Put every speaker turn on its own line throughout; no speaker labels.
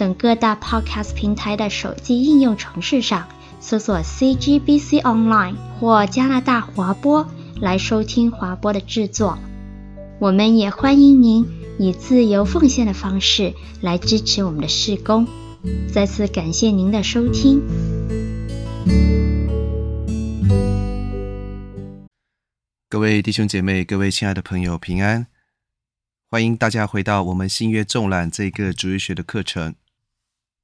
等各大 Podcast 平台的手机应用程式上搜索 CGBC Online 或加拿大华播来收听华播的制作。我们也欢迎您以自由奉献的方式来支持我们的事工。再次感谢您的收听。
各位弟兄姐妹，各位亲爱的朋友，平安！欢迎大家回到我们新约纵览这个主日学的课程。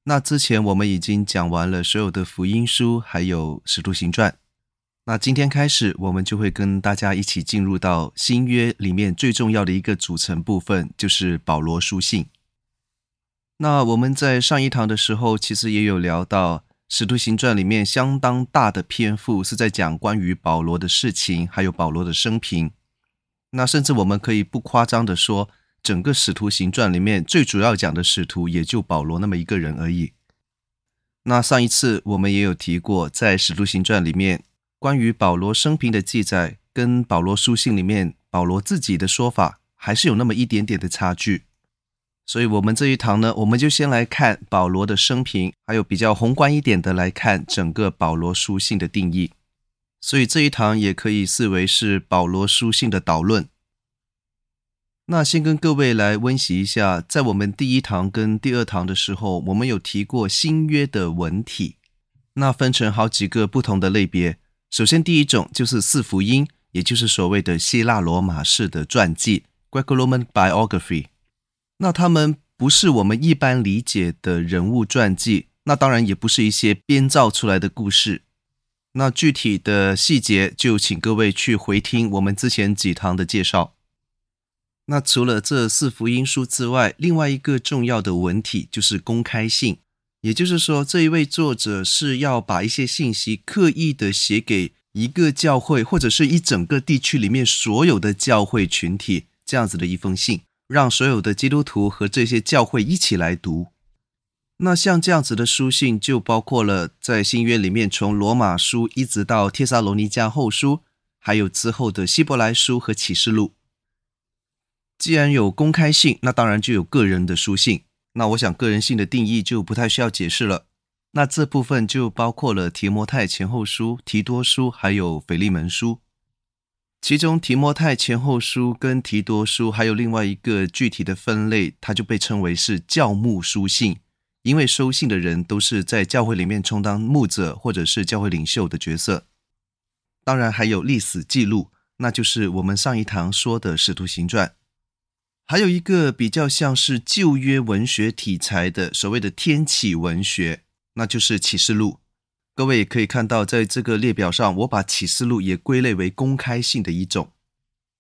那之前我们已经讲完了所有的福音书，还有使徒行传。那今天开始，我们就会跟大家一起进入到新约里面最重要的一个组成部分，就是保罗书信。那我们在上一堂的时候，其实也有聊到。《使徒行传》里面相当大的篇幅是在讲关于保罗的事情，还有保罗的生平。那甚至我们可以不夸张的说，整个《使徒行传》里面最主要讲的使徒也就保罗那么一个人而已。那上一次我们也有提过，在《使徒行传》里面关于保罗生平的记载，跟保罗书信里面保罗自己的说法，还是有那么一点点的差距。所以，我们这一堂呢，我们就先来看保罗的生平，还有比较宏观一点的来看整个保罗书信的定义。所以这一堂也可以视为是保罗书信的导论。那先跟各位来温习一下，在我们第一堂跟第二堂的时候，我们有提过新约的文体，那分成好几个不同的类别。首先，第一种就是四福音，也就是所谓的希腊罗马式的传记 （Greco-Roman biography）。那他们不是我们一般理解的人物传记，那当然也不是一些编造出来的故事。那具体的细节就请各位去回听我们之前几堂的介绍。那除了这四福音书之外，另外一个重要的文体就是公开信，也就是说，这一位作者是要把一些信息刻意的写给一个教会或者是一整个地区里面所有的教会群体这样子的一封信。让所有的基督徒和这些教会一起来读。那像这样子的书信，就包括了在新约里面，从罗马书一直到帖撒罗尼迦后书，还有之后的希伯来书和启示录。既然有公开信，那当然就有个人的书信。那我想个人信的定义就不太需要解释了。那这部分就包括了提摩太前后书、提多书，还有腓利门书。其中提摩太前后书跟提多书还有另外一个具体的分类，它就被称为是教牧书信，因为收信的人都是在教会里面充当牧者或者是教会领袖的角色。当然还有历史记录，那就是我们上一堂说的使徒行传。还有一个比较像是旧约文学题材的所谓的天启文学，那就是启示录。各位也可以看到，在这个列表上，我把启示录也归类为公开信的一种。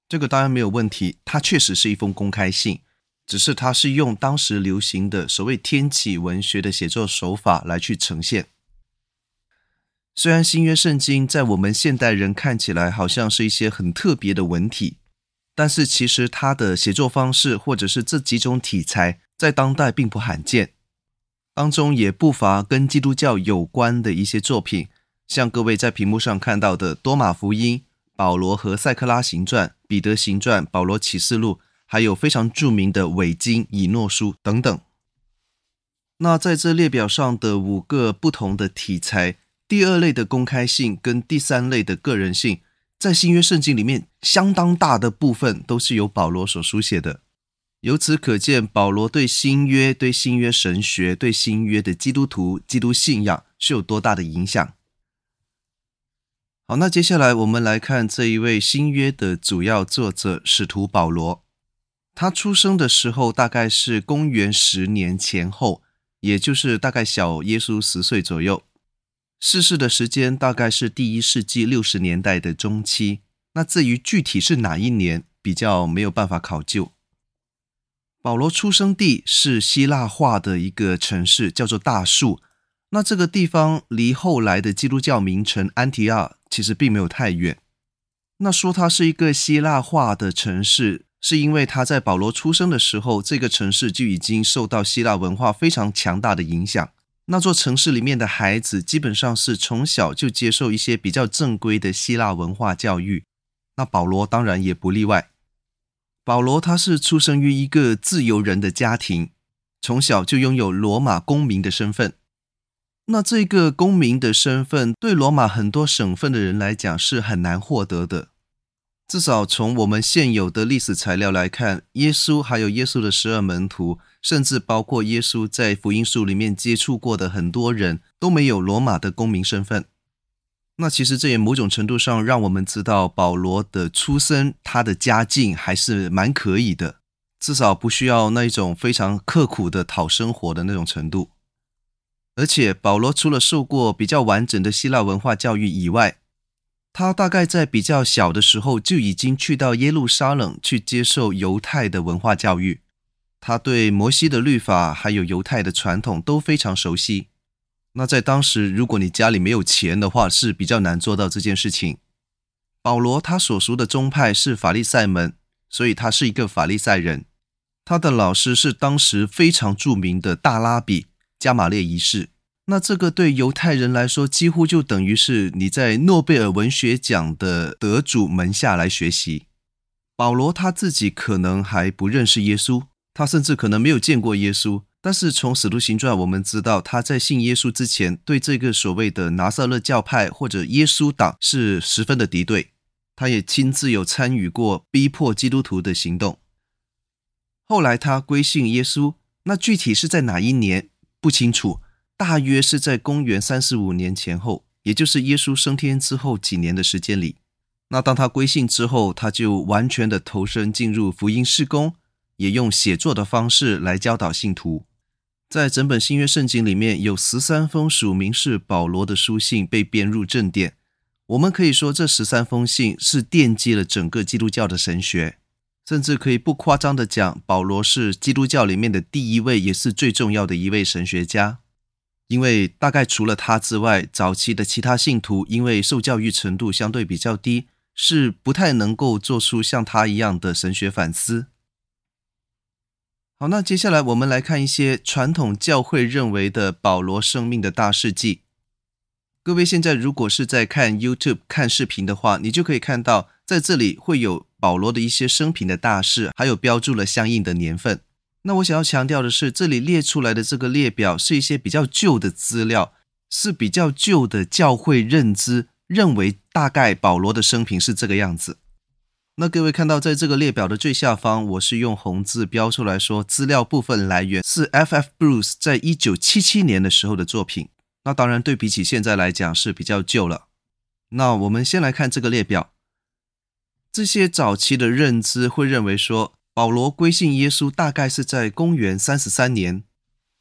这个当然没有问题，它确实是一封公开信，只是它是用当时流行的所谓天启文学的写作手法来去呈现。虽然新约圣经在我们现代人看起来好像是一些很特别的文体，但是其实它的写作方式或者是这几种题材，在当代并不罕见。当中也不乏跟基督教有关的一些作品，像各位在屏幕上看到的《多马福音》、《保罗和塞克拉行传》、《彼得行传》、《保罗启示录》，还有非常著名的《伪经》、《以诺书》等等。那在这列表上的五个不同的题材，第二类的公开性跟第三类的个人性，在新约圣经里面相当大的部分都是由保罗所书写的。由此可见，保罗对新约、对新约神学、对新约的基督徒、基督信仰是有多大的影响。好，那接下来我们来看这一位新约的主要作者使徒保罗。他出生的时候大概是公元十年前后，也就是大概小耶稣十岁左右。逝世的时间大概是第一世纪六十年代的中期。那至于具体是哪一年，比较没有办法考究。保罗出生地是希腊化的一个城市，叫做大树。那这个地方离后来的基督教名城安提阿其实并没有太远。那说它是一个希腊化的城市，是因为他在保罗出生的时候，这个城市就已经受到希腊文化非常强大的影响。那座城市里面的孩子基本上是从小就接受一些比较正规的希腊文化教育。那保罗当然也不例外。保罗他是出生于一个自由人的家庭，从小就拥有罗马公民的身份。那这个公民的身份对罗马很多省份的人来讲是很难获得的。至少从我们现有的历史材料来看，耶稣还有耶稣的十二门徒，甚至包括耶稣在福音书里面接触过的很多人都没有罗马的公民身份。那其实这也某种程度上让我们知道，保罗的出身，他的家境还是蛮可以的，至少不需要那一种非常刻苦的讨生活的那种程度。而且保罗除了受过比较完整的希腊文化教育以外，他大概在比较小的时候就已经去到耶路撒冷去接受犹太的文化教育，他对摩西的律法还有犹太的传统都非常熟悉。那在当时，如果你家里没有钱的话，是比较难做到这件事情。保罗他所属的宗派是法利赛门，所以他是一个法利赛人。他的老师是当时非常著名的大拉比加马列一世。那这个对犹太人来说，几乎就等于是你在诺贝尔文学奖的得主门下来学习。保罗他自己可能还不认识耶稣，他甚至可能没有见过耶稣。但是从《使徒行传》我们知道，他在信耶稣之前，对这个所谓的拿撒勒教派或者耶稣党是十分的敌对。他也亲自有参与过逼迫基督徒的行动。后来他归信耶稣，那具体是在哪一年不清楚，大约是在公元三十五年前后，也就是耶稣升天之后几年的时间里。那当他归信之后，他就完全的投身进入福音事工，也用写作的方式来教导信徒。在整本新约圣经里面，有十三封署名是保罗的书信被编入正典。我们可以说，这十三封信是奠基了整个基督教的神学，甚至可以不夸张的讲，保罗是基督教里面的第一位，也是最重要的一位神学家。因为大概除了他之外，早期的其他信徒因为受教育程度相对比较低，是不太能够做出像他一样的神学反思。好，那接下来我们来看一些传统教会认为的保罗生命的大事迹。各位现在如果是在看 YouTube 看视频的话，你就可以看到在这里会有保罗的一些生平的大事，还有标注了相应的年份。那我想要强调的是，这里列出来的这个列表是一些比较旧的资料，是比较旧的教会认知，认为大概保罗的生平是这个样子。那各位看到，在这个列表的最下方，我是用红字标出来说，资料部分来源是 F.F. Bruce 在一九七七年的时候的作品。那当然，对比起现在来讲是比较旧了。那我们先来看这个列表，这些早期的认知会认为说，保罗归信耶稣大概是在公元三十三年，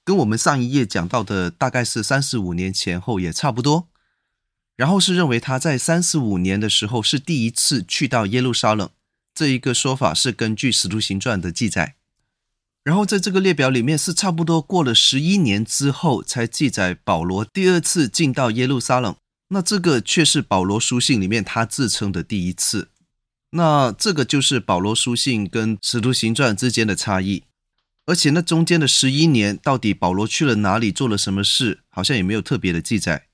跟我们上一页讲到的大概是三十五年前后也差不多。然后是认为他在三十五年的时候是第一次去到耶路撒冷，这一个说法是根据《使徒行传》的记载。然后在这个列表里面是差不多过了十一年之后才记载保罗第二次进到耶路撒冷，那这个却是保罗书信里面他自称的第一次。那这个就是保罗书信跟《使徒行传》之间的差异。而且那中间的十一年到底保罗去了哪里，做了什么事，好像也没有特别的记载。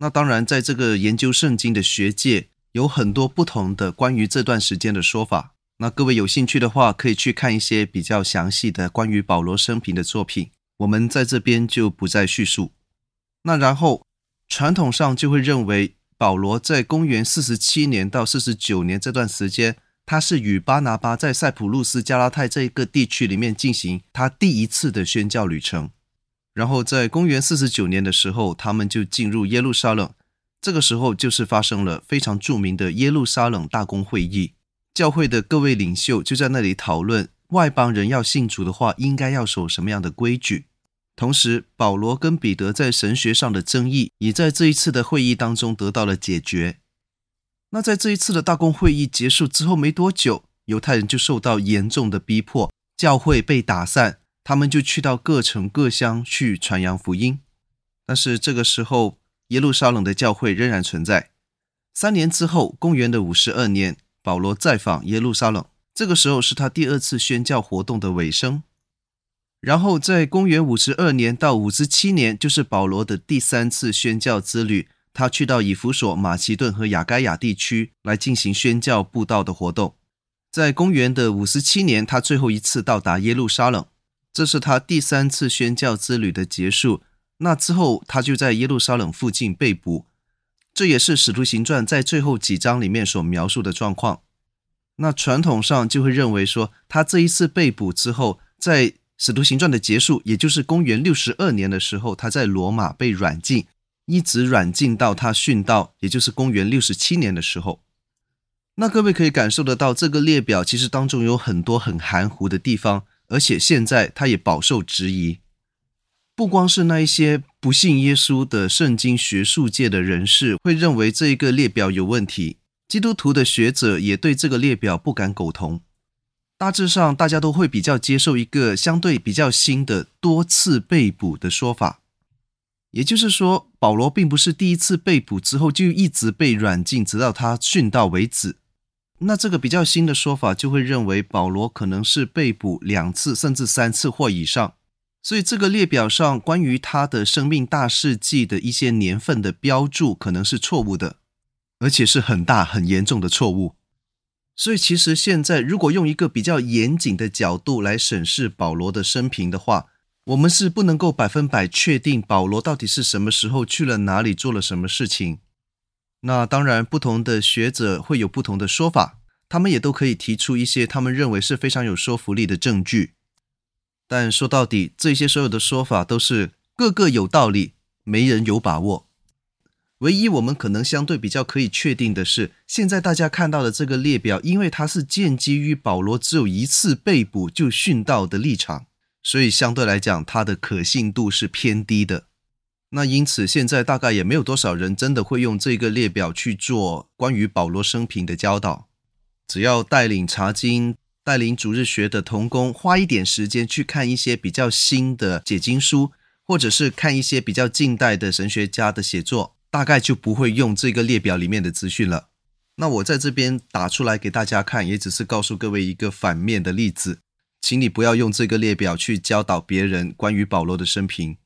那当然，在这个研究圣经的学界，有很多不同的关于这段时间的说法。那各位有兴趣的话，可以去看一些比较详细的关于保罗生平的作品。我们在这边就不再叙述。那然后，传统上就会认为，保罗在公元四十七年到四十九年这段时间，他是与巴拿巴在塞浦路斯、加拉太这一个地区里面进行他第一次的宣教旅程。然后在公元四十九年的时候，他们就进入耶路撒冷。这个时候就是发生了非常著名的耶路撒冷大公会议，教会的各位领袖就在那里讨论外邦人要信主的话，应该要守什么样的规矩。同时，保罗跟彼得在神学上的争议也在这一次的会议当中得到了解决。那在这一次的大公会议结束之后没多久，犹太人就受到严重的逼迫。教会被打散，他们就去到各城各乡去传扬福音。但是这个时候，耶路撒冷的教会仍然存在。三年之后，公元的五十二年，保罗再访耶路撒冷，这个时候是他第二次宣教活动的尾声。然后在公元五十二年到五十七年，就是保罗的第三次宣教之旅。他去到以弗所、马其顿和亚该亚地区来进行宣教布道的活动。在公元的五十七年，他最后一次到达耶路撒冷，这是他第三次宣教之旅的结束。那之后，他就在耶路撒冷附近被捕。这也是《使徒行传》在最后几章里面所描述的状况。那传统上就会认为说，他这一次被捕之后，在《使徒行传》的结束，也就是公元六十二年的时候，他在罗马被软禁。一直软禁到他殉道，也就是公元六十七年的时候。那各位可以感受得到，这个列表其实当中有很多很含糊的地方，而且现在他也饱受质疑。不光是那一些不信耶稣的圣经学术界的人士会认为这一个列表有问题，基督徒的学者也对这个列表不敢苟同。大致上，大家都会比较接受一个相对比较新的多次被捕的说法。也就是说，保罗并不是第一次被捕之后就一直被软禁，直到他殉道为止。那这个比较新的说法就会认为保罗可能是被捕两次，甚至三次或以上。所以这个列表上关于他的生命大事记的一些年份的标注可能是错误的，而且是很大很严重的错误。所以其实现在如果用一个比较严谨的角度来审视保罗的生平的话，我们是不能够百分百确定保罗到底是什么时候去了哪里，做了什么事情。那当然，不同的学者会有不同的说法，他们也都可以提出一些他们认为是非常有说服力的证据。但说到底，这些所有的说法都是个个有道理，没人有把握。唯一我们可能相对比较可以确定的是，现在大家看到的这个列表，因为它是建基于保罗只有一次被捕就殉道的立场。所以相对来讲，它的可信度是偏低的。那因此，现在大概也没有多少人真的会用这个列表去做关于保罗生平的教导。只要带领查经、带领主日学的童工花一点时间去看一些比较新的解经书，或者是看一些比较近代的神学家的写作，大概就不会用这个列表里面的资讯了。那我在这边打出来给大家看，也只是告诉各位一个反面的例子。请你不要用这个列表去教导别人关于保罗的生平。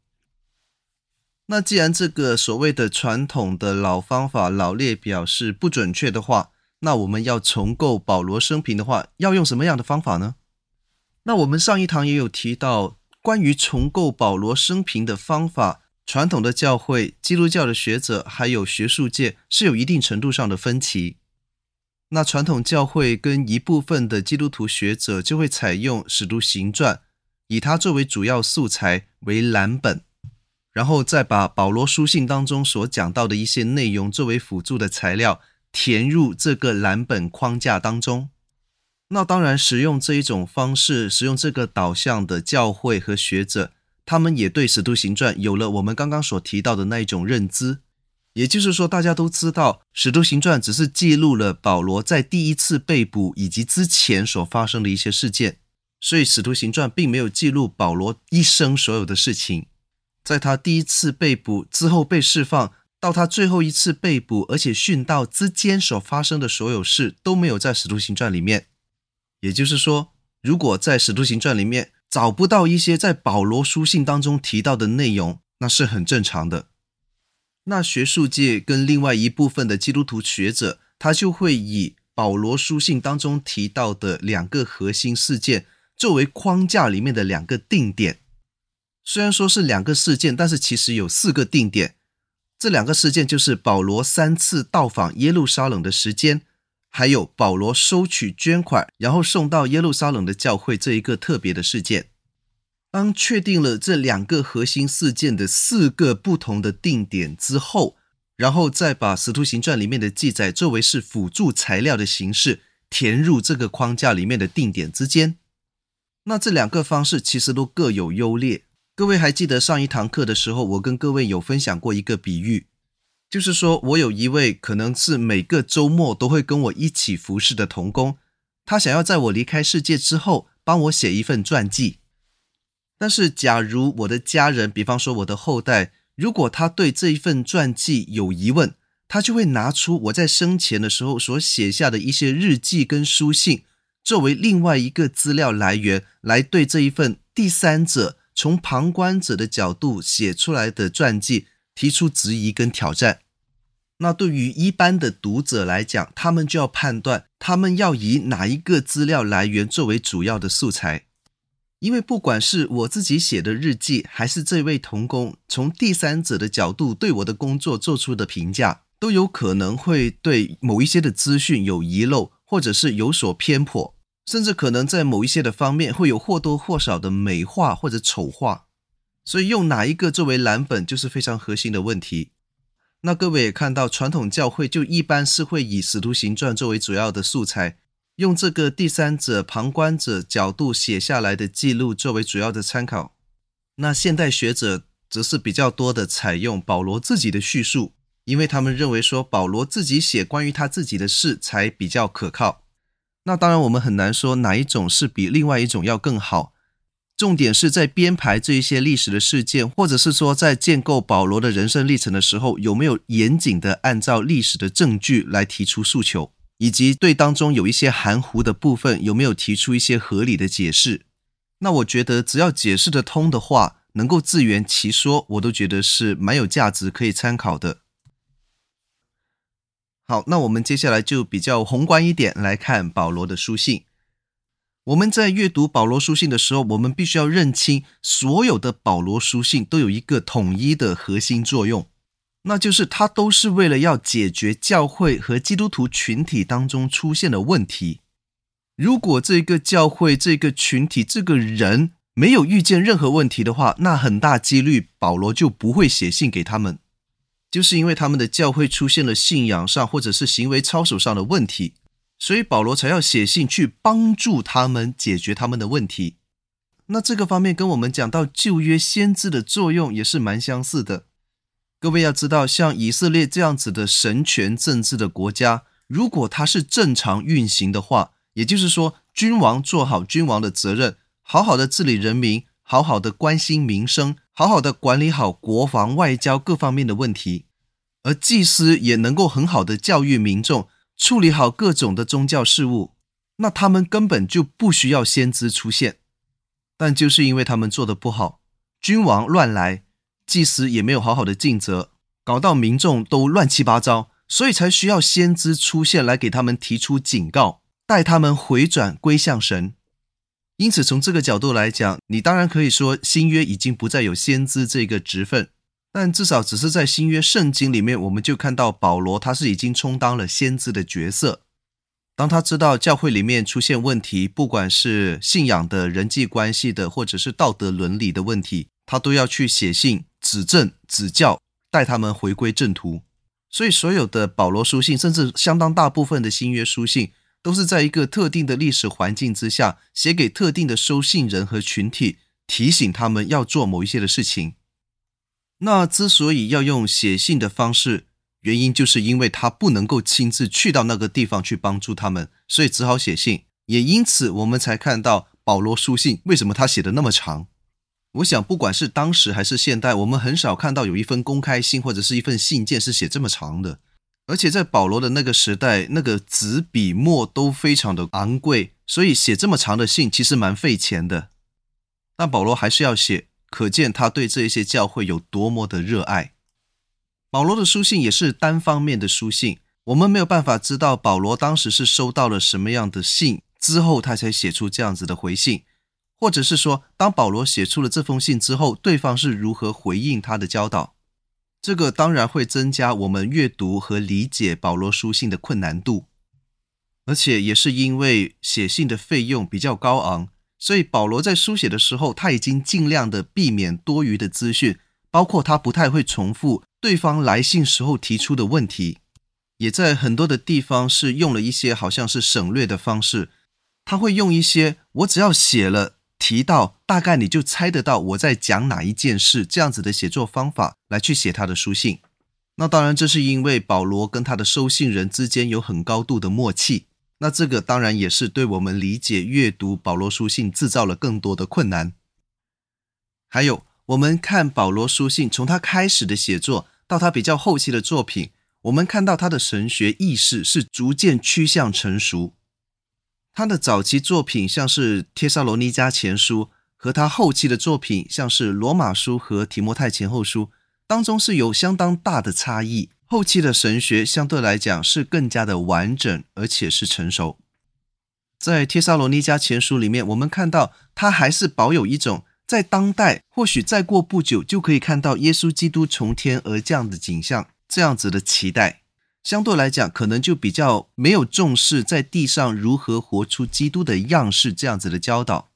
那既然这个所谓的传统的老方法、老列表是不准确的话，那我们要重构保罗生平的话，要用什么样的方法呢？那我们上一堂也有提到，关于重构保罗生平的方法，传统的教会、基督教的学者还有学术界是有一定程度上的分歧。那传统教会跟一部分的基督徒学者就会采用《使徒行传》，以它作为主要素材为蓝本，然后再把保罗书信当中所讲到的一些内容作为辅助的材料，填入这个蓝本框架当中。那当然，使用这一种方式，使用这个导向的教会和学者，他们也对《使徒行传》有了我们刚刚所提到的那一种认知。也就是说，大家都知道，《使徒行传》只是记录了保罗在第一次被捕以及之前所发生的一些事件，所以《使徒行传》并没有记录保罗一生所有的事情。在他第一次被捕之后被释放，到他最后一次被捕而且殉道之间所发生的所有事，都没有在《使徒行传》里面。也就是说，如果在《使徒行传》里面找不到一些在保罗书信当中提到的内容，那是很正常的。那学术界跟另外一部分的基督徒学者，他就会以保罗书信当中提到的两个核心事件作为框架里面的两个定点。虽然说是两个事件，但是其实有四个定点。这两个事件就是保罗三次到访耶路撒冷的时间，还有保罗收取捐款然后送到耶路撒冷的教会这一个特别的事件。当确定了这两个核心事件的四个不同的定点之后，然后再把《使徒行传》里面的记载作为是辅助材料的形式填入这个框架里面的定点之间，那这两个方式其实都各有优劣。各位还记得上一堂课的时候，我跟各位有分享过一个比喻，就是说我有一位可能是每个周末都会跟我一起服侍的童工，他想要在我离开世界之后，帮我写一份传记。但是，假如我的家人，比方说我的后代，如果他对这一份传记有疑问，他就会拿出我在生前的时候所写下的一些日记跟书信，作为另外一个资料来源，来对这一份第三者从旁观者的角度写出来的传记提出质疑跟挑战。那对于一般的读者来讲，他们就要判断，他们要以哪一个资料来源作为主要的素材。因为不管是我自己写的日记，还是这位同工从第三者的角度对我的工作做出的评价。都有可能会对某一些的资讯有遗漏，或者是有所偏颇，甚至可能在某一些的方面会有或多或少的美化或者丑化。所以用哪一个作为蓝本就是非常核心的问题。那各位也看到，传统教会就一般是会以《使徒行传》作为主要的素材，用这个第三者、旁观者角度写下来的记录作为主要的参考。那现代学者则是比较多的采用保罗自己的叙述。因为他们认为说保罗自己写关于他自己的事才比较可靠。那当然我们很难说哪一种是比另外一种要更好。重点是在编排这一些历史的事件，或者是说在建构保罗的人生历程的时候，有没有严谨的按照历史的证据来提出诉求，以及对当中有一些含糊的部分，有没有提出一些合理的解释。那我觉得只要解释得通的话，能够自圆其说，我都觉得是蛮有价值可以参考的。好，那我们接下来就比较宏观一点来看保罗的书信。我们在阅读保罗书信的时候，我们必须要认清，所有的保罗书信都有一个统一的核心作用，那就是它都是为了要解决教会和基督徒群体当中出现的问题。如果这个教会、这个群体、这个人没有遇见任何问题的话，那很大几率保罗就不会写信给他们。就是因为他们的教会出现了信仰上或者是行为操守上的问题，所以保罗才要写信去帮助他们解决他们的问题。那这个方面跟我们讲到旧约先知的作用也是蛮相似的。各位要知道，像以色列这样子的神权政治的国家，如果它是正常运行的话，也就是说，君王做好君王的责任，好好的治理人民，好好的关心民生。好好的管理好国防、外交各方面的问题，而祭司也能够很好的教育民众，处理好各种的宗教事务，那他们根本就不需要先知出现。但就是因为他们做的不好，君王乱来，祭司也没有好好的尽责，搞到民众都乱七八糟，所以才需要先知出现来给他们提出警告，带他们回转归向神。因此，从这个角度来讲，你当然可以说新约已经不再有先知这个职分，但至少只是在新约圣经里面，我们就看到保罗他是已经充当了先知的角色。当他知道教会里面出现问题，不管是信仰的、人际关系的，或者是道德伦理的问题，他都要去写信指正、指教，带他们回归正途。所以，所有的保罗书信，甚至相当大部分的新约书信。都是在一个特定的历史环境之下，写给特定的收信人和群体，提醒他们要做某一些的事情。那之所以要用写信的方式，原因就是因为他不能够亲自去到那个地方去帮助他们，所以只好写信。也因此，我们才看到保罗书信为什么他写的那么长。我想，不管是当时还是现代，我们很少看到有一封公开信或者是一份信件是写这么长的。而且在保罗的那个时代，那个纸笔墨都非常的昂贵，所以写这么长的信其实蛮费钱的。但保罗还是要写，可见他对这些教会有多么的热爱。保罗的书信也是单方面的书信，我们没有办法知道保罗当时是收到了什么样的信之后，他才写出这样子的回信，或者是说，当保罗写出了这封信之后，对方是如何回应他的教导。这个当然会增加我们阅读和理解保罗书信的困难度，而且也是因为写信的费用比较高昂，所以保罗在书写的时候，他已经尽量的避免多余的资讯，包括他不太会重复对方来信时候提出的问题，也在很多的地方是用了一些好像是省略的方式，他会用一些我只要写了。提到大概你就猜得到我在讲哪一件事，这样子的写作方法来去写他的书信。那当然，这是因为保罗跟他的收信人之间有很高度的默契。那这个当然也是对我们理解阅读保罗书信制造了更多的困难。还有，我们看保罗书信，从他开始的写作到他比较后期的作品，我们看到他的神学意识是逐渐趋向成熟。他的早期作品像是《帖撒罗尼迦前书》，和他后期的作品像是《罗马书》和《提摩太前后书》，当中是有相当大的差异。后期的神学相对来讲是更加的完整，而且是成熟。在《帖撒罗尼迦前书》里面，我们看到他还是保有一种在当代，或许再过不久就可以看到耶稣基督从天而降的景象，这样子的期待。相对来讲，可能就比较没有重视在地上如何活出基督的样式这样子的教导。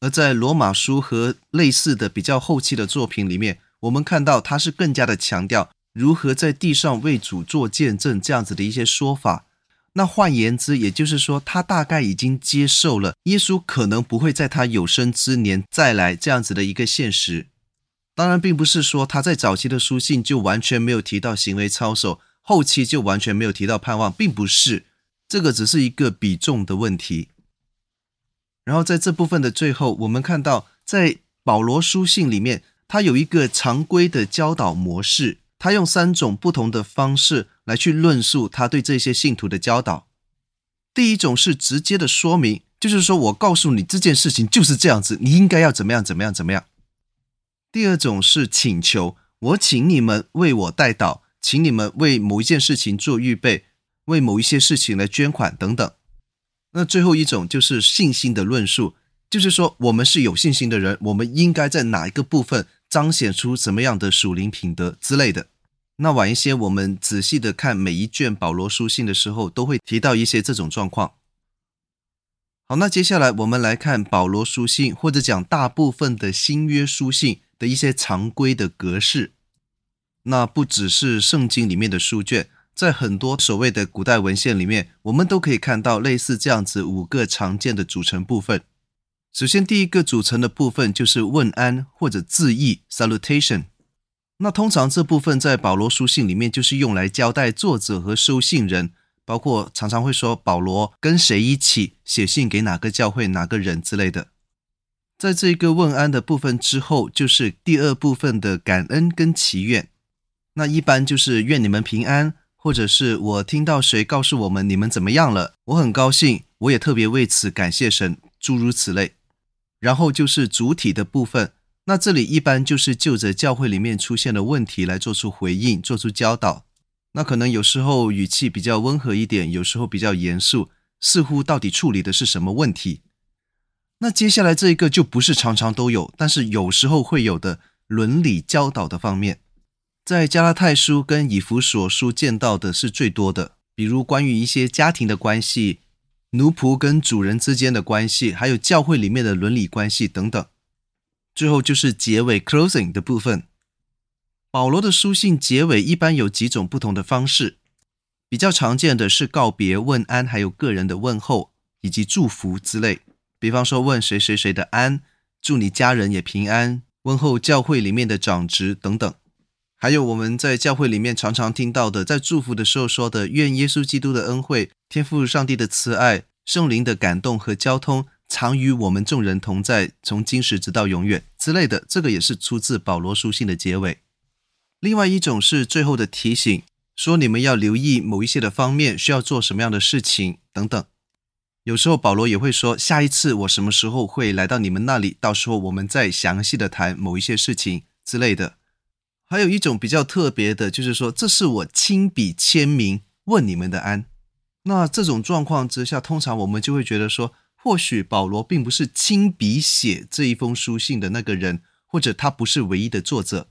而在《罗马书》和类似的比较后期的作品里面，我们看到他是更加的强调。如何在地上为主做见证，这样子的一些说法。那换言之，也就是说，他大概已经接受了耶稣可能不会在他有生之年再来这样子的一个现实。当然，并不是说他在早期的书信就完全没有提到行为操守，后期就完全没有提到盼望，并不是。这个只是一个比重的问题。然后在这部分的最后，我们看到在保罗书信里面，他有一个常规的教导模式。他用三种不同的方式来去论述他对这些信徒的教导。第一种是直接的说明，就是说我告诉你这件事情就是这样子，你应该要怎么样怎么样怎么样。第二种是请求，我请你们为我代祷，请你们为某一件事情做预备，为某一些事情来捐款等等。那最后一种就是信心的论述，就是说我们是有信心的人，我们应该在哪一个部分。彰显出什么样的属灵品德之类的。那晚一些，我们仔细的看每一卷保罗书信的时候，都会提到一些这种状况。好，那接下来我们来看保罗书信，或者讲大部分的新约书信的一些常规的格式。那不只是圣经里面的书卷，在很多所谓的古代文献里面，我们都可以看到类似这样子五个常见的组成部分。首先，第一个组成的部分就是问安或者致意 （salutation）。那通常这部分在保罗书信里面就是用来交代作者和收信人，包括常常会说保罗跟谁一起写信给哪个教会、哪个人之类的。在这个问安的部分之后，就是第二部分的感恩跟祈愿。那一般就是愿你们平安，或者是我听到谁告诉我们你们怎么样了，我很高兴，我也特别为此感谢神，诸如此类。然后就是主体的部分，那这里一般就是就着教会里面出现的问题来做出回应，做出教导。那可能有时候语气比较温和一点，有时候比较严肃，似乎到底处理的是什么问题？那接下来这一个就不是常常都有，但是有时候会有的伦理教导的方面，在加拉太书跟以弗所书见到的是最多的，比如关于一些家庭的关系。奴仆跟主人之间的关系，还有教会里面的伦理关系等等。最后就是结尾 （closing） 的部分。保罗的书信结尾一般有几种不同的方式，比较常见的是告别、问安，还有个人的问候以及祝福之类。比方说问谁谁谁的安，祝你家人也平安，问候教会里面的长职等等。还有我们在教会里面常常听到的，在祝福的时候说的“愿耶稣基督的恩惠、天父上帝的慈爱、圣灵的感动和交通，常与我们众人同在，从今时直到永远”之类的，这个也是出自保罗书信的结尾。另外一种是最后的提醒，说你们要留意某一些的方面，需要做什么样的事情等等。有时候保罗也会说，下一次我什么时候会来到你们那里，到时候我们再详细的谈某一些事情之类的。还有一种比较特别的，就是说，这是我亲笔签名问你们的安。那这种状况之下，通常我们就会觉得说，或许保罗并不是亲笔写这一封书信的那个人，或者他不是唯一的作者，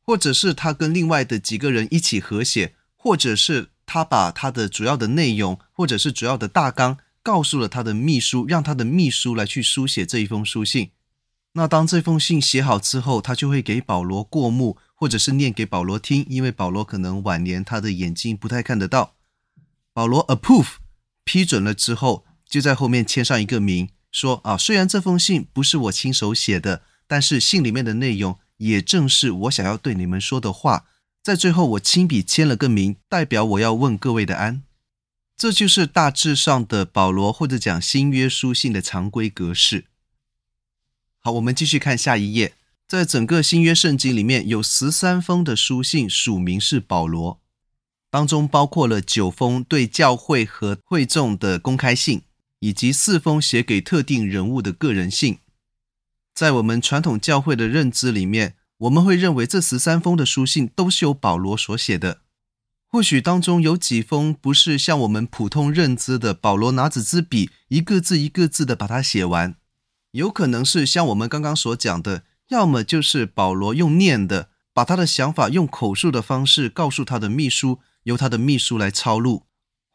或者是他跟另外的几个人一起合写，或者是他把他的主要的内容，或者是主要的大纲告诉了他的秘书，让他的秘书来去书写这一封书信。那当这封信写好之后，他就会给保罗过目。或者是念给保罗听，因为保罗可能晚年他的眼睛不太看得到。保罗 approve 批准了之后，就在后面签上一个名，说啊，虽然这封信不是我亲手写的，但是信里面的内容也正是我想要对你们说的话。在最后，我亲笔签了个名，代表我要问各位的安。这就是大致上的保罗或者讲新约书信的常规格式。好，我们继续看下一页。在整个新约圣经里面，有十三封的书信署名是保罗，当中包括了九封对教会和会众的公开信，以及四封写给特定人物的个人信。在我们传统教会的认知里面，我们会认为这十三封的书信都是由保罗所写的。或许当中有几封不是像我们普通认知的，保罗拿纸支笔一个字一个字的把它写完，有可能是像我们刚刚所讲的。要么就是保罗用念的，把他的想法用口述的方式告诉他的秘书，由他的秘书来抄录；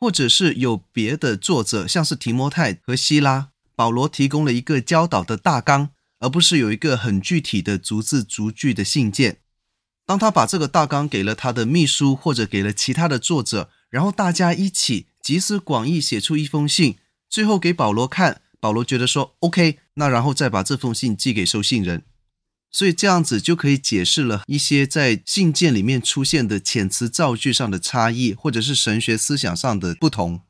或者是有别的作者，像是提摩太和希拉，保罗提供了一个教导的大纲，而不是有一个很具体的逐字逐句的信件。当他把这个大纲给了他的秘书，或者给了其他的作者，然后大家一起集思广益写出一封信，最后给保罗看，保罗觉得说 OK，那然后再把这封信寄给收信人。所以这样子就可以解释了一些在信件里面出现的遣词造句上的差异，或者是神学思想上的不同。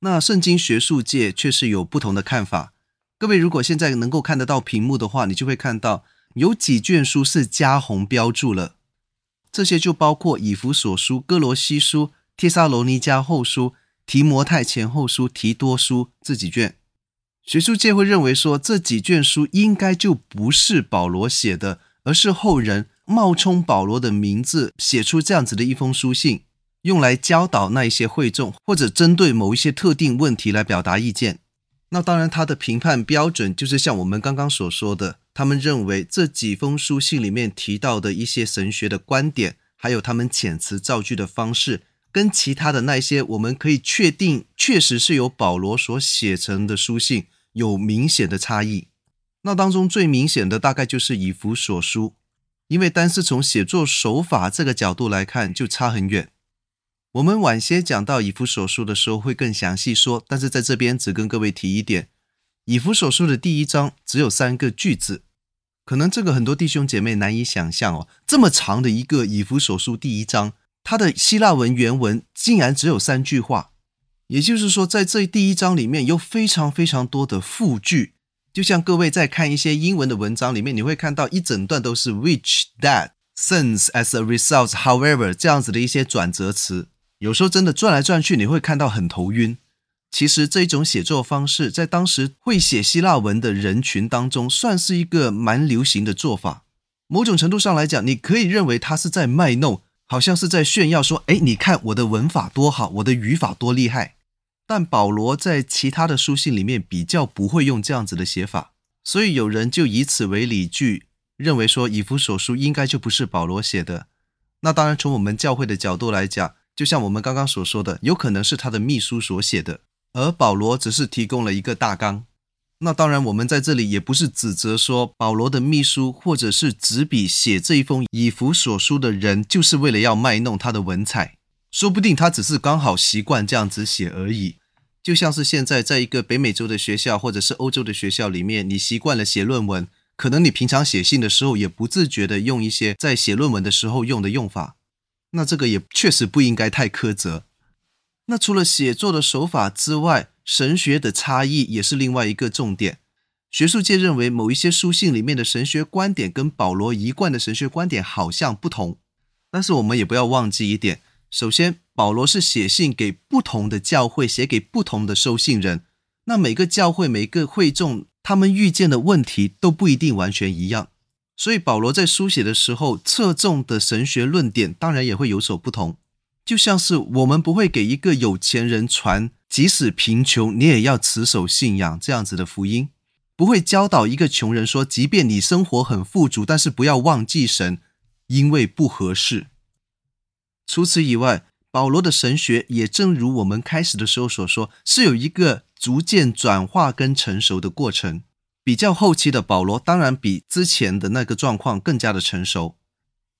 那圣经学术界却是有不同的看法。各位如果现在能够看得到屏幕的话，你就会看到有几卷书是加红标注了，这些就包括以弗所书、哥罗西书、帖撒罗尼迦后书、提摩太前后书、提多书这几卷。学术界会认为说，这几卷书应该就不是保罗写的，而是后人冒充保罗的名字写出这样子的一封书信，用来教导那一些会众，或者针对某一些特定问题来表达意见。那当然，他的评判标准就是像我们刚刚所说的，他们认为这几封书信里面提到的一些神学的观点，还有他们遣词造句的方式，跟其他的那些我们可以确定确实是由保罗所写成的书信。有明显的差异，那当中最明显的大概就是以弗所书，因为单是从写作手法这个角度来看就差很远。我们晚些讲到以弗所书的时候会更详细说，但是在这边只跟各位提一点，以弗所书的第一章只有三个句子，可能这个很多弟兄姐妹难以想象哦，这么长的一个以弗所书第一章，它的希腊文原文竟然只有三句话。也就是说，在这第一章里面有非常非常多的复句，就像各位在看一些英文的文章里面，你会看到一整段都是 which、that、since、as a result、however 这样子的一些转折词，有时候真的转来转去，你会看到很头晕。其实这一种写作方式，在当时会写希腊文的人群当中，算是一个蛮流行的做法。某种程度上来讲，你可以认为他是在卖弄。好像是在炫耀说：“哎，你看我的文法多好，我的语法多厉害。”但保罗在其他的书信里面比较不会用这样子的写法，所以有人就以此为理据，认为说以弗所书应该就不是保罗写的。那当然，从我们教会的角度来讲，就像我们刚刚所说的，有可能是他的秘书所写的，而保罗只是提供了一个大纲。那当然，我们在这里也不是指责说保罗的秘书或者是执笔写这一封以弗所书的人，就是为了要卖弄他的文采。说不定他只是刚好习惯这样子写而已。就像是现在在一个北美洲的学校或者是欧洲的学校里面，你习惯了写论文，可能你平常写信的时候也不自觉的用一些在写论文的时候用的用法。那这个也确实不应该太苛责。那除了写作的手法之外，神学的差异也是另外一个重点。学术界认为，某一些书信里面的神学观点跟保罗一贯的神学观点好像不同。但是我们也不要忘记一点：首先，保罗是写信给不同的教会，写给不同的收信人。那每个教会、每个会众，他们遇见的问题都不一定完全一样。所以，保罗在书写的时候，侧重的神学论点当然也会有所不同。就像是我们不会给一个有钱人传。即使贫穷，你也要持守信仰这样子的福音，不会教导一个穷人说，即便你生活很富足，但是不要忘记神，因为不合适。除此以外，保罗的神学也正如我们开始的时候所说，是有一个逐渐转化跟成熟的过程。比较后期的保罗，当然比之前的那个状况更加的成熟。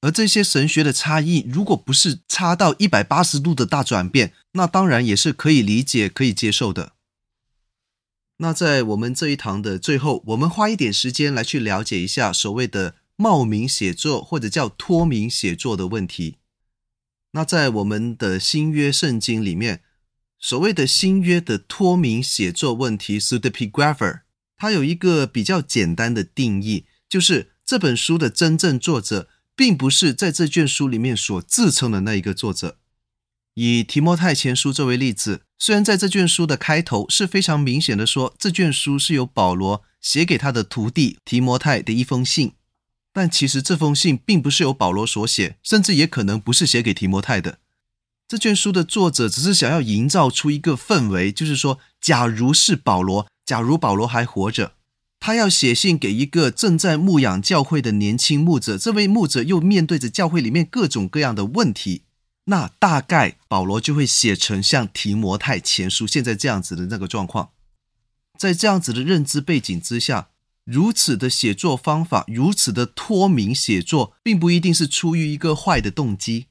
而这些神学的差异，如果不是差到一百八十度的大转变，那当然也是可以理解、可以接受的。那在我们这一堂的最后，我们花一点时间来去了解一下所谓的冒名写作或者叫托名写作的问题。那在我们的新约圣经里面，所谓的新约的托名写作问题 s u d e p i g r a p h e r 它有一个比较简单的定义，就是这本书的真正作者，并不是在这卷书里面所自称的那一个作者。以提摩太前书作为例子，虽然在这卷书的开头是非常明显的说，这卷书是由保罗写给他的徒弟提摩太的一封信，但其实这封信并不是由保罗所写，甚至也可能不是写给提摩太的。这卷书的作者只是想要营造出一个氛围，就是说，假如是保罗，假如保罗还活着，他要写信给一个正在牧养教会的年轻牧者，这位牧者又面对着教会里面各种各样的问题，那大概保罗就会写成像提摩太前书现在这样子的那个状况。在这样子的认知背景之下，如此的写作方法，如此的脱敏写作，并不一定是出于一个坏的动机。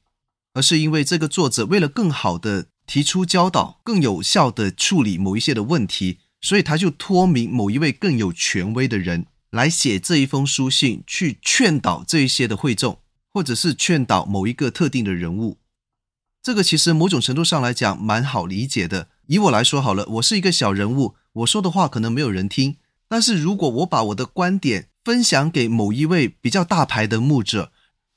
而是因为这个作者为了更好的提出教导，更有效的处理某一些的问题，所以他就托名某一位更有权威的人来写这一封书信，去劝导这一些的会众，或者是劝导某一个特定的人物。这个其实某种程度上来讲蛮好理解的。以我来说好了，我是一个小人物，我说的话可能没有人听，但是如果我把我的观点分享给某一位比较大牌的牧者。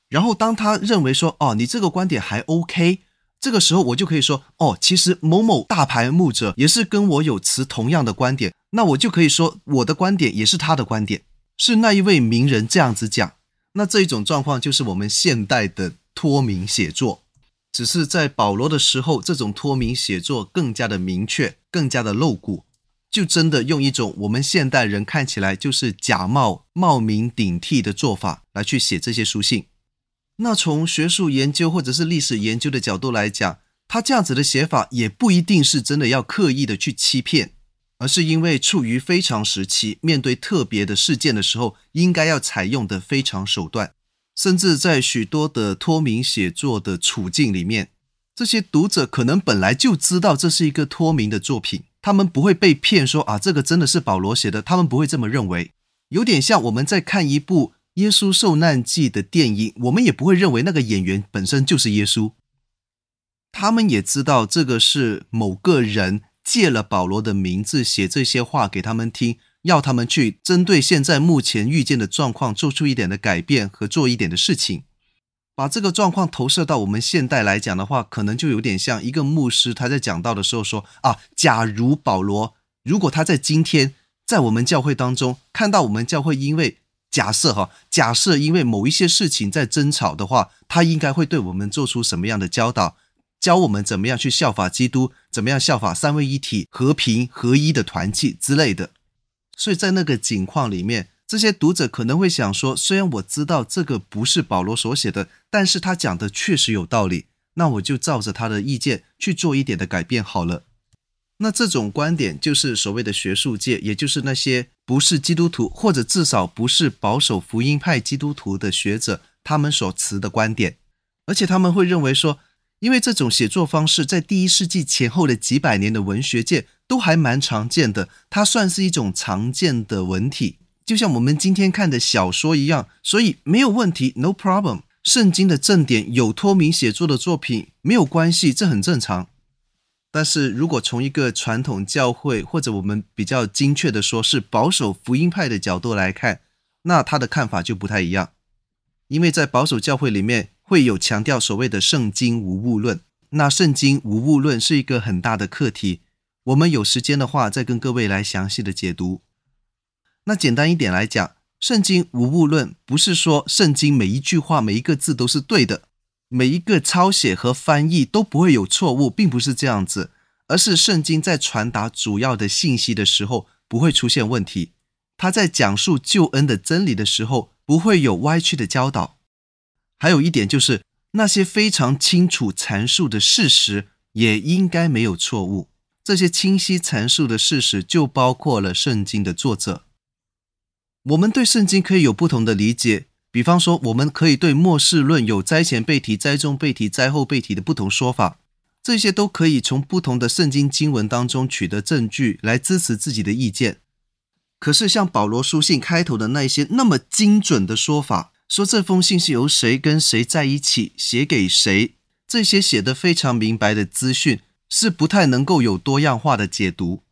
然后当他认为说，哦，你这个观点还 OK，这个时候我就可以说，哦，其实某某大牌牧者也是跟我有持同样的观点，那我就可以说我的观点也是他的观点，是那一位名人这样子讲。那这一种状况就是我们现代的脱名写作，只是在保罗的时候，这种脱名写作更加的明确，更加的露骨，就真的用一种我们现代人看起来就是假冒冒名顶替的做法来去写这些书信。那从学术研究或者是历史研究的角度来讲，他这样子的写法也不一定是真的要刻意的去欺骗，而是因为处于非常时期，面对特别的事件的时候，应该要采用的非常手段。甚至在许多的托名写作的处境里面，这些读者可能本来就知道这是一个托名的作品，他们不会被骗说啊，这个真的是保罗写的，他们不会这么认为。有点像我们在看一部。耶稣受难记的电影，我们也不会认为那个演员本身就是耶稣。他们也知道这个是某个人借了保罗的名字写这些话给他们听，要他们去针对现在目前遇见的状况做出一点的改变和做一点的事情。把这个状况投射到我们现代来讲的话，可能就有点像一个牧师他在讲到的时候说：“啊，假如保罗如果他在今天在我们教会当中看到我们教会因为。”假设哈，假设因为某一些事情在争吵的话，他应该会对我们做出什么样的教导，教我们怎么样去效法基督，怎么样效法三位一体、和平合一的团契之类的。所以在那个境况里面，这些读者可能会想说：虽然我知道这个不是保罗所写的，但是他讲的确实有道理，那我就照着他的意见去做一点的改变好了。那这种观点就是所谓的学术界，也就是那些不是基督徒或者至少不是保守福音派基督徒的学者，他们所持的观点。而且他们会认为说，因为这种写作方式在第一世纪前后的几百年的文学界都还蛮常见的，它算是一种常见的文体，就像我们今天看的小说一样，所以没有问题，no problem。圣经的正典有托名写作的作品没有关系，这很正常。但是如果从一个传统教会，或者我们比较精确的说，是保守福音派的角度来看，那他的看法就不太一样。因为在保守教会里面会有强调所谓的圣经无误论，那圣经无误论是一个很大的课题。我们有时间的话，再跟各位来详细的解读。那简单一点来讲，圣经无误论不是说圣经每一句话、每一个字都是对的。每一个抄写和翻译都不会有错误，并不是这样子，而是圣经在传达主要的信息的时候不会出现问题。他在讲述救恩的真理的时候不会有歪曲的教导。还有一点就是那些非常清楚阐述的事实也应该没有错误。这些清晰阐述的事实就包括了圣经的作者。我们对圣经可以有不同的理解。比方说，我们可以对末世论有灾前被提、灾中被提、灾后被提的不同说法，这些都可以从不同的圣经经文当中取得证据来支持自己的意见。可是，像保罗书信开头的那些那么精准的说法，说这封信是由谁跟谁在一起写给谁，这些写得非常明白的资讯，是不太能够有多样化的解读。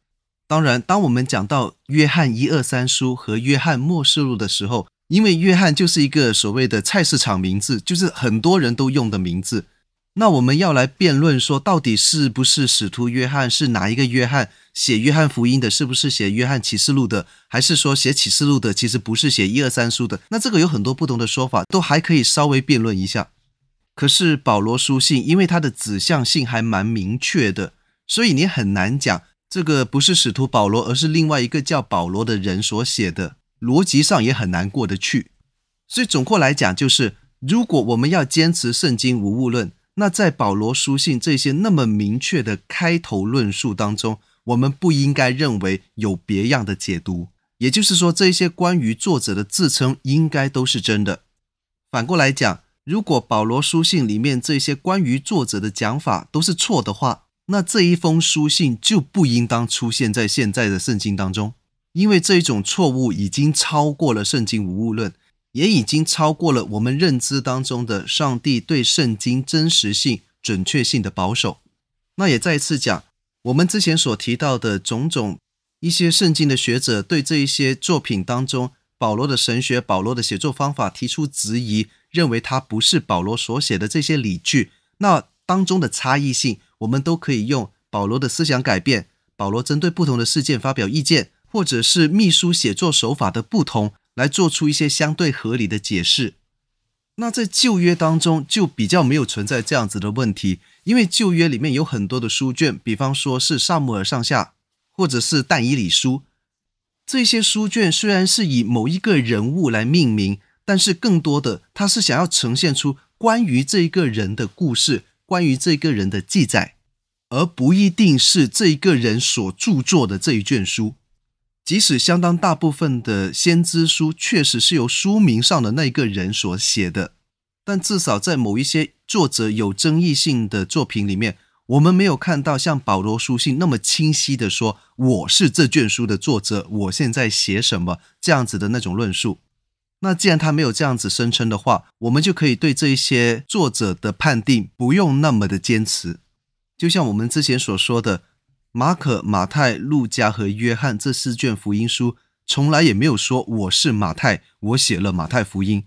当然，当我们讲到约翰一二三书和约翰末世录的时候，因为约翰就是一个所谓的菜市场名字，就是很多人都用的名字。那我们要来辩论说，到底是不是使徒约翰，是哪一个约翰写约翰福音的？是不是写约翰启示录的？还是说写启示录的其实不是写一二三书的？那这个有很多不同的说法，都还可以稍微辩论一下。可是保罗书信，因为它的指向性还蛮明确的，所以你很难讲这个不是使徒保罗，而是另外一个叫保罗的人所写的，逻辑上也很难过得去。所以总括来讲，就是如果我们要坚持圣经无误论。那在保罗书信这些那么明确的开头论述当中，我们不应该认为有别样的解读。也就是说，这些关于作者的自称应该都是真的。反过来讲，如果保罗书信里面这些关于作者的讲法都是错的话，那这一封书信就不应当出现在现在的圣经当中，因为这一种错误已经超过了圣经无误论。也已经超过了我们认知当中的上帝对圣经真实性、准确性的保守。那也再一次讲，我们之前所提到的种种一些圣经的学者对这一些作品当中保罗的神学、保罗的写作方法提出质疑，认为他不是保罗所写的这些理据。那当中的差异性，我们都可以用保罗的思想改变、保罗针对不同的事件发表意见，或者是秘书写作手法的不同。来做出一些相对合理的解释。那在旧约当中就比较没有存在这样子的问题，因为旧约里面有很多的书卷，比方说是撒母耳上下，或者是但以理书。这些书卷虽然是以某一个人物来命名，但是更多的它是想要呈现出关于这一个人的故事，关于这个人的记载，而不一定是这一个人所著作的这一卷书。即使相当大部分的先知书确实是由书名上的那个人所写的，但至少在某一些作者有争议性的作品里面，我们没有看到像保罗书信那么清晰的说我是这卷书的作者，我现在写什么这样子的那种论述。那既然他没有这样子声称的话，我们就可以对这一些作者的判定不用那么的坚持，就像我们之前所说的。马可、马太、路加和约翰这四卷福音书，从来也没有说我是马太，我写了马太福音。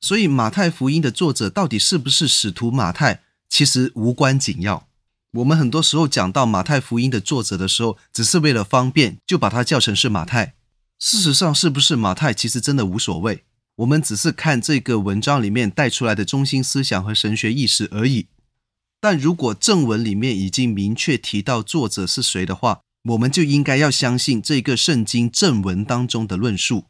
所以马太福音的作者到底是不是使徒马太，其实无关紧要。我们很多时候讲到马太福音的作者的时候，只是为了方便，就把它叫成是马太。事实上，是不是马太，其实真的无所谓。我们只是看这个文章里面带出来的中心思想和神学意识而已。但如果正文里面已经明确提到作者是谁的话，我们就应该要相信这个圣经正文当中的论述。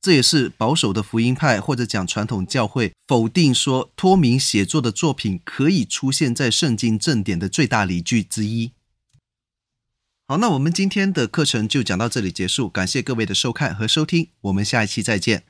这也是保守的福音派或者讲传统教会否定说托名写作的作品可以出现在圣经正典的最大理据之一。好，那我们今天的课程就讲到这里结束，感谢各位的收看和收听，我们下一期再见。